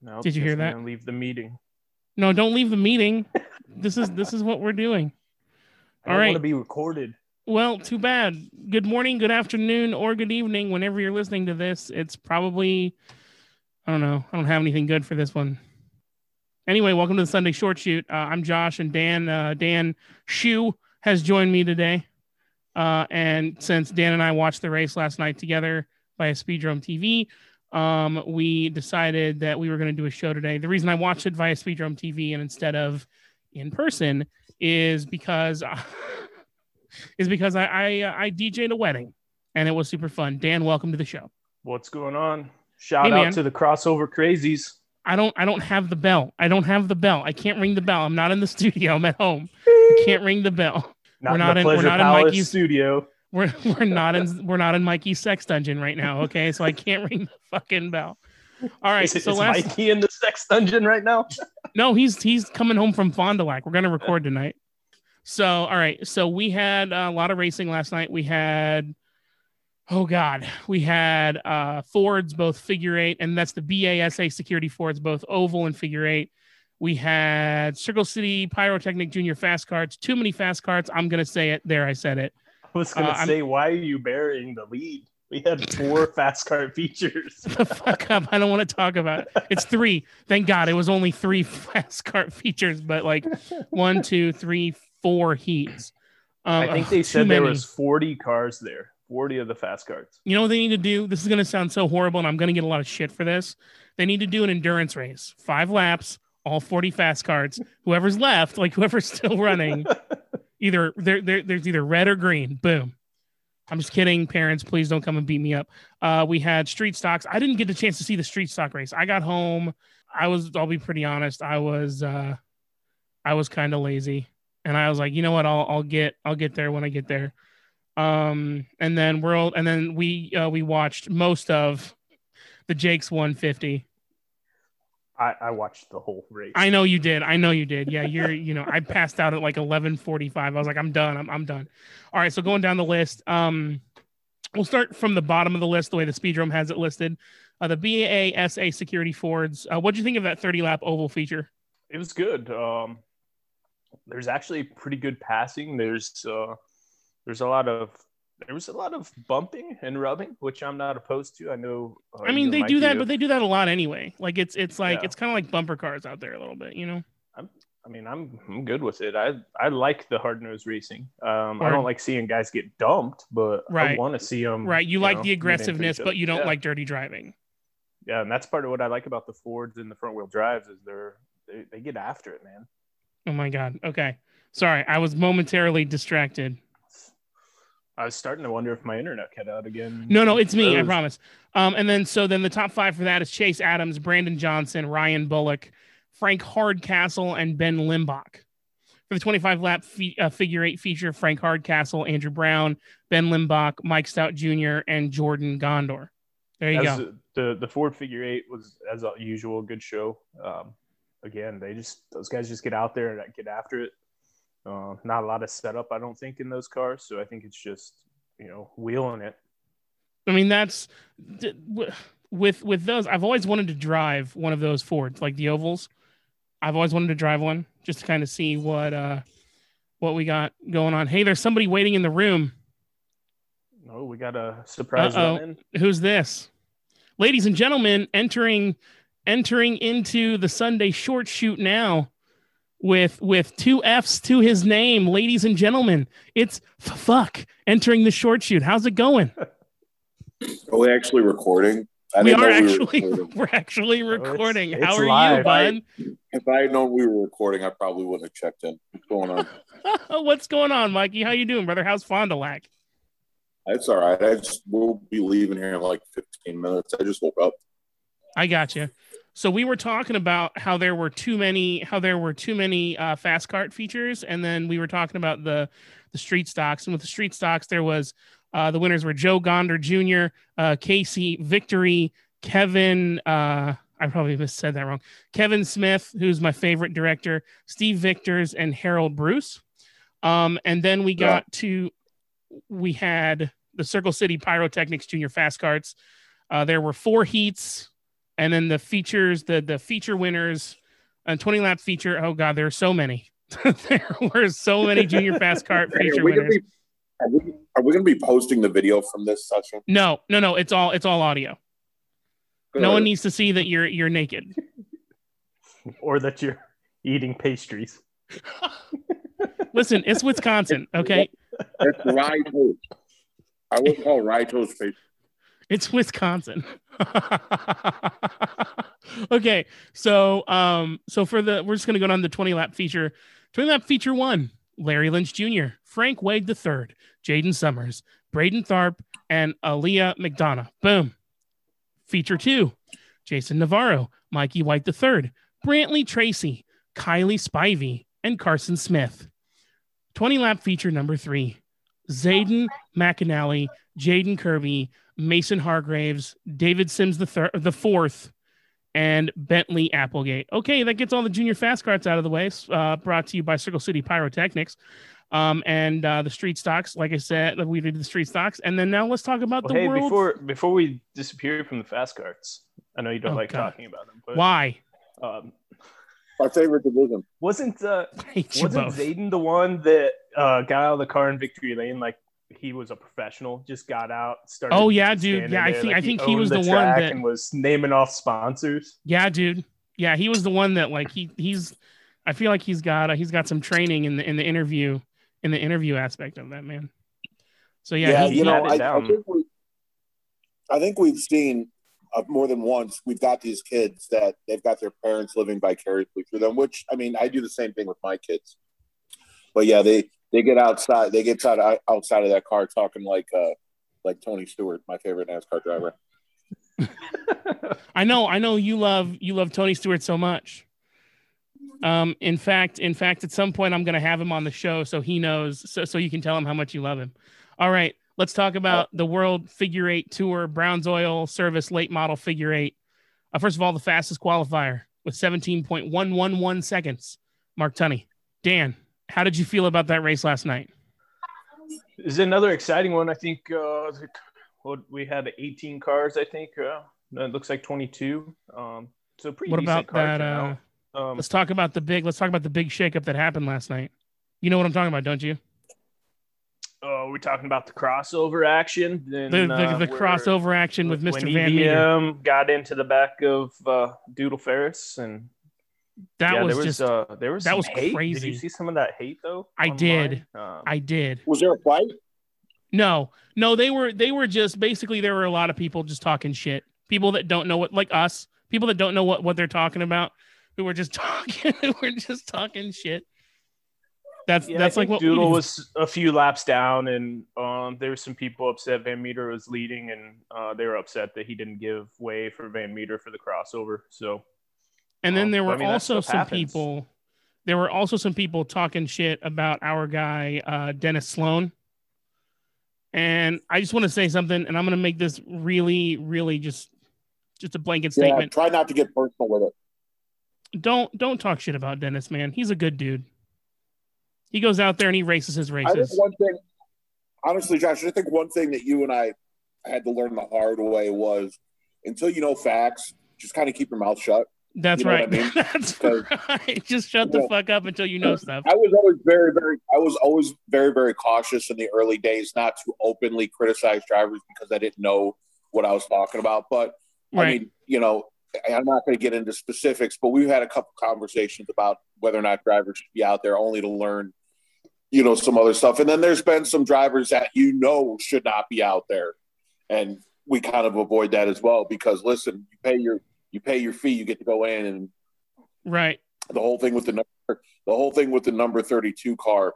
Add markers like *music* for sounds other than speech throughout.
No, Did you hear that? Leave the meeting. No, don't leave the meeting. this is this is what we're doing. *laughs* I All don't right. want to be recorded. Well, too bad. Good morning, good afternoon, or good evening. Whenever you're listening to this, it's probably I don't know. I don't have anything good for this one. Anyway, welcome to the Sunday Short Shoot. Uh, I'm Josh, and Dan uh, Dan Shu has joined me today. Uh, and since Dan and I watched the race last night together via Speedrome TV, um, we decided that we were going to do a show today. The reason I watched it via Speedrome TV and instead of in person is because *laughs* is because I I, uh, I DJ'd a wedding and it was super fun. Dan, welcome to the show. What's going on? Shout Hey, out man. to the crossover crazies. I don't I don't have the bell. I don't have the bell. I can't ring the bell. I'm not in the *laughs* studio. I'm at home. I can't ring the bell. Not, We're not in in- we're not in Mikey's- studio. We're we're not in we're not in Mikey's sex dungeon right now. Okay, so I can't ring the fucking bell. All right. Is, so is last Mikey in the sex dungeon right now? *laughs* no, he's he's coming home from Fond du Lac. We're gonna record tonight. So all right. So we had a lot of racing last night. We had oh god, we had uh Fords both figure eight, and that's the BASA security Fords, both oval and figure eight. We had Circle City Pyrotechnic Junior fast carts. Too many fast carts. I'm gonna say it. There, I said it. *laughs* I was gonna Uh, I'm- say, why are you burying the lead? We had four *laughs* fast car features. the fuck up. I don't want to talk about it. It's three. Thank God it was only three *laughs* fast cart features, but like one, two, three, four heats. Um, I think they said there many. was 40 cars there, 40 of the fast carts. You know what they need to do? This is going to sound so horrible, and I'm going to get a lot of shit for this. They need to do an endurance race, five laps, all 40 fast carts. Whoever's left, like whoever's still running, either there, there, there's either red or green. Boom. I'm just kidding. Parents, please don't come and beat me up. Uh, we had street stocks. I didn't get the chance to see the street stock race. I got home. I was, I'll be pretty honest. I was, uh, I was kind of lazy, and I was like, you know what? I'll, I'll get, I'll get there when I get there. Um, and then world, and then we, uh, we watched most of the Jake's 150. I, I watched the whole race. I know you did. I know you did. Yeah, you're. You know, I passed out at like eleven forty-five. I was like, I'm done. I'm, I'm done. All right. So going down the list, um, we'll start from the bottom of the list, the way the Speedrome has it listed. Uh, the BASA Security Fords. Uh, what do you think of that thirty lap oval feature? it was good. Um, there's actually pretty good passing. There's uh, there's a lot of there was a lot of bumping and rubbing, which I'm not opposed to. I know. uh, I mean, they do that, but they do that a lot anyway. Like it's it's like Yeah. it's kind of like bumper cars out there a little bit, you know. I mean, I'm I'm good with it. I I like the hard nose racing. Um, I don't like seeing guys get dumped, but I want to see them. Right. You, like know, the aggressiveness, but you don't Yeah. like dirty driving. Yeah, and that's part of what I like about the Fords and the front wheel drives is they're they, they get after it, man. Oh my god. Okay. Sorry, I was momentarily distracted. I was starting to wonder if my internet cut out again. No, no, it's me. I promise. Um, and then so then the top five for that is Chase Adams, Brandon Johnson, Ryan Bullock, Frank Hardcastle, and Ben Limbach. For the 25 lap uh, figure eight feature, Frank Hardcastle, Andrew Brown, Ben Limbach, Mike Stout Jr., and Jordan Gondor. There you As go. the the Ford figure eight was as usual a good show. Um, again, they just those guys just get out there and get after it. Uh, not a lot of setup, I don't think, in those cars. So I think it's just you know wheeling it. I mean, that's with with those. I've always wanted to drive one of those Fords, like the ovals. I've always wanted to drive one just to kind of see what uh what we got going on. Hey, there's somebody waiting in the room. Oh, we got a surprise Uh-oh. Who's this? Ladies and gentlemen, entering entering into the Sunday short shoot now with with two F's to his name. Ladies and gentlemen, it's f- fuck entering the short shoot. How's it going? *laughs* Are we actually recording? I we are know we actually were *laughs* recording. we're actually oh, recording. it's How are you, bud? If I had known we were recording, I probably wouldn't have checked in. What's going on? *laughs* What's going on, Mikey? How you doing, brother? How's Fond du Lac? It's all right. I just we'll be leaving here in like 15 minutes. I just woke up. I got you. So we were talking about how there were too many, how there were too many uh, fast cart features, and then we were talking about the the street stocks. And with the street stocks, there was uh, the winners were Joe Gonder Jr., uh, Casey Victory, Kevin. Uh, I probably said that wrong. Kevin Smith, who's my favorite director, Steve Victors, and Harold Bruce. Um, and then we got to we had the Circle City Pyrotechnics Junior Fast Carts. Uh, there were four heats and then the features, the the feature winners, and 20 lap feature. Oh god, there are so many. *laughs* there were so many junior fast kart *laughs* Hey, feature are we gonna winners. be are we, are we gonna be posting the video from this session? No, no, no. It's all it's all audio. No one needs to see that you're you're naked. *laughs* or that you're eating pastries. Listen, it's Wisconsin, okay? It's rye toast. I would call rye toast face. It's Wisconsin. okay, so um, so for the we're just gonna go down the 20 lap feature. 20 lap feature one: Larry Lynch Jr., Frank Wade III, Jaden Summers, Braden Tharp, and Aaliyah McDonough. Boom. Feature two: Jason Navarro, Mikey White III, Brantley Tracy, Kylie Spivey, and Carson Smith. 20 lap feature number three: Zayden McAnally, Jaden Kirby, Mason Hargraves, David Sims the third, the fourth, and Bentley Applegate. Okay, that gets all the junior fast carts out of the way. Uh, brought to you by Circle City Pyrotechnics, um, and uh, the street stocks. Like I said, we did the street stocks, and then now let's talk about Well, the hey, world. before before we disappear from the fast carts, I know you don't Oh, like God. talking about them, but Why? um, My favorite division. wasn't uh, *laughs* I hate you wasn't both. Zayden the one that uh, got out of the car in victory lane like he was a professional, just got out, started. Oh, yeah, dude. standing Yeah, I think- like I think he owned was the one that- and was naming off sponsors. Yeah, dude. Yeah, he was the one that like he he's. I feel like he's got uh, he's got some training in the in the interview in the interview aspect of that man. So yeah, Yeah, he- you he- know, had it I, I think we, I think we've seen uh, more than once. We've got these kids that they've got their parents living vicariously through them. Which I mean, I do the same thing with my kids. But yeah, they they get outside. They get outside outside of that car talking like uh like Tony Stewart, my favorite NASCAR driver. I know, I know you love you love Tony Stewart so much. Um, in fact, in fact, at some point I'm gonna have him on the show so he knows so so you can tell him how much you love him. All right, let's talk about the World Figure Eight Tour Browns Oil Service Late Model Figure Eight. Uh, first of all, the fastest qualifier with 17.111 seconds. Mark Tunney. Dan, how did you feel about that race last night? is another exciting one. I think uh, what we had 18 cars. I think uh, it looks like 22. Um, so pretty. What decent about that? Uh, um, let's talk about the big. Let's talk about the big shakeup that happened last night. You know what I'm talking about, don't you? oh, we're talking about the crossover action. Then, The the, uh, the crossover action with when Mr. Van Meter. Got into the back of uh, Doodle Ferris, and That yeah, was, there was just. uh, there was that was hate. Did crazy. you see some of that hate though? I online? did. Um, I did. Was there a fight? No, no, they were they were just basically there were a lot of people just talking shit. People that don't know what like us, people that don't know what what they're talking about, who were just *laughs* talking, who were just talking shit. That's Yeah, that's I like think what Doodle do. was a few laps down, and um, there were some people upset Van Meter was leading, and uh, they were upset that he didn't give way for Van Meter for the crossover. So And then um, there were I mean, also some happens. people. There were also some people talking shit about our guy uh, Dennis Sloan. And I just want to say something, and I'm going to make this really, really just just a blanket Yeah, statement. try not to get personal with it. don't don't talk shit about Dennis, man. He's a good dude. He goes out there and he races his I think races. one thing, honestly, Josh, I think one thing that you and I had to learn the hard way was until you know facts, just kind of keep your mouth shut. That's you know right. I *laughs* mean? That's right. Just shut the fuck up until you know stuff. I was always very, very, I was always very, very cautious in the early days not to openly criticize drivers because I didn't know what I was talking about. But I mean, you know, I'm not going to get into specifics, but we've had a couple conversations about whether or not drivers should be out there only to learn, you know, some other stuff. And then there's been some drivers that you know should not be out there, and we kind of avoid that as well because listen, you pay your you pay your fee, you get to go in, and right. the whole thing with the number, the whole thing with the number 32 car.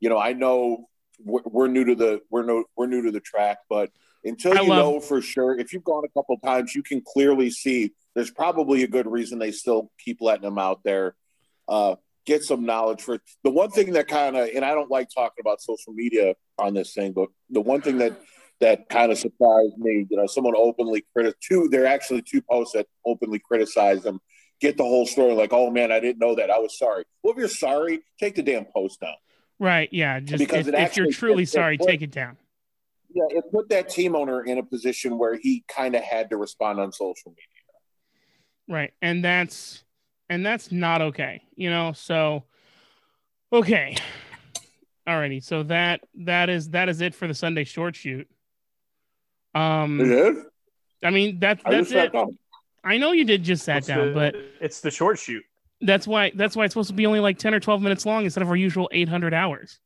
You know, I know we're, we're new to the we're no we're new to the track, but until I you know for sure, if you've gone a couple times, you can clearly see there's probably a good reason they still keep letting them out there. Uh, get some knowledge for the one thing that kind of, and I don't like talking about social media on this thing, but the one thing that that kind of surprised me, you know, someone openly critic two, There are actually two posts that openly criticize them get the whole story like, oh man, I didn't know that. I was sorry. Well, if you're sorry, take the damn post down. Right. Yeah. Just Because if, it if you're truly it- it sorry, put- take it down. Yeah, it put that team owner in a position where he kind of had to respond on social media. Right. And that's and that's not okay. You know, so okay. Alrighty. So that that is that is it for the Sunday short shoot. Um It is. I mean that's I that's just sat it. down. I know you did just sat It's down, the- but it's the short shoot. that's why that's why it's supposed to be only like 10 or 12 minutes long instead of our usual 800 hours.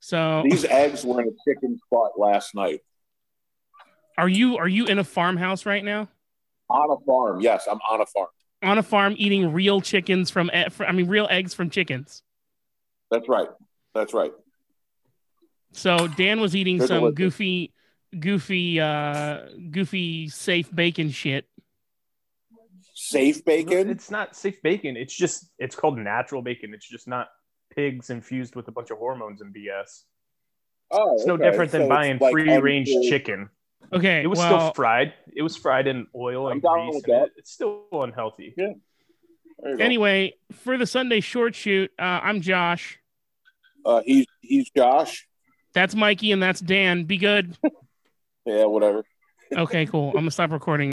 So These eggs were in a chicken spot last night are you are you in a farmhouse right now? on a farm. Yes, I'm on a farm. On a farm eating real chickens from I mean real eggs from chickens. That's right. That's right. So Dan was eating They're some goofy, goofy, uh, goofy safe bacon shit. Safe bacon. It's not safe bacon. It's just it's called natural bacon. It's just not pigs infused with a bunch of hormones and BS. Oh, It's no okay. different than So buying like free range chicken. Okay, It was well, still fried. It was fried in oil I'm and down grease. with and that. it- it's still unhealthy. Yeah. There you go. anyway, for the Sunday short shoot, uh, I'm Josh. Uh, he's he's Josh. That's Mikey, and that's Dan. Be good. *laughs* Yeah, whatever. Okay, cool. I'm gonna stop recording.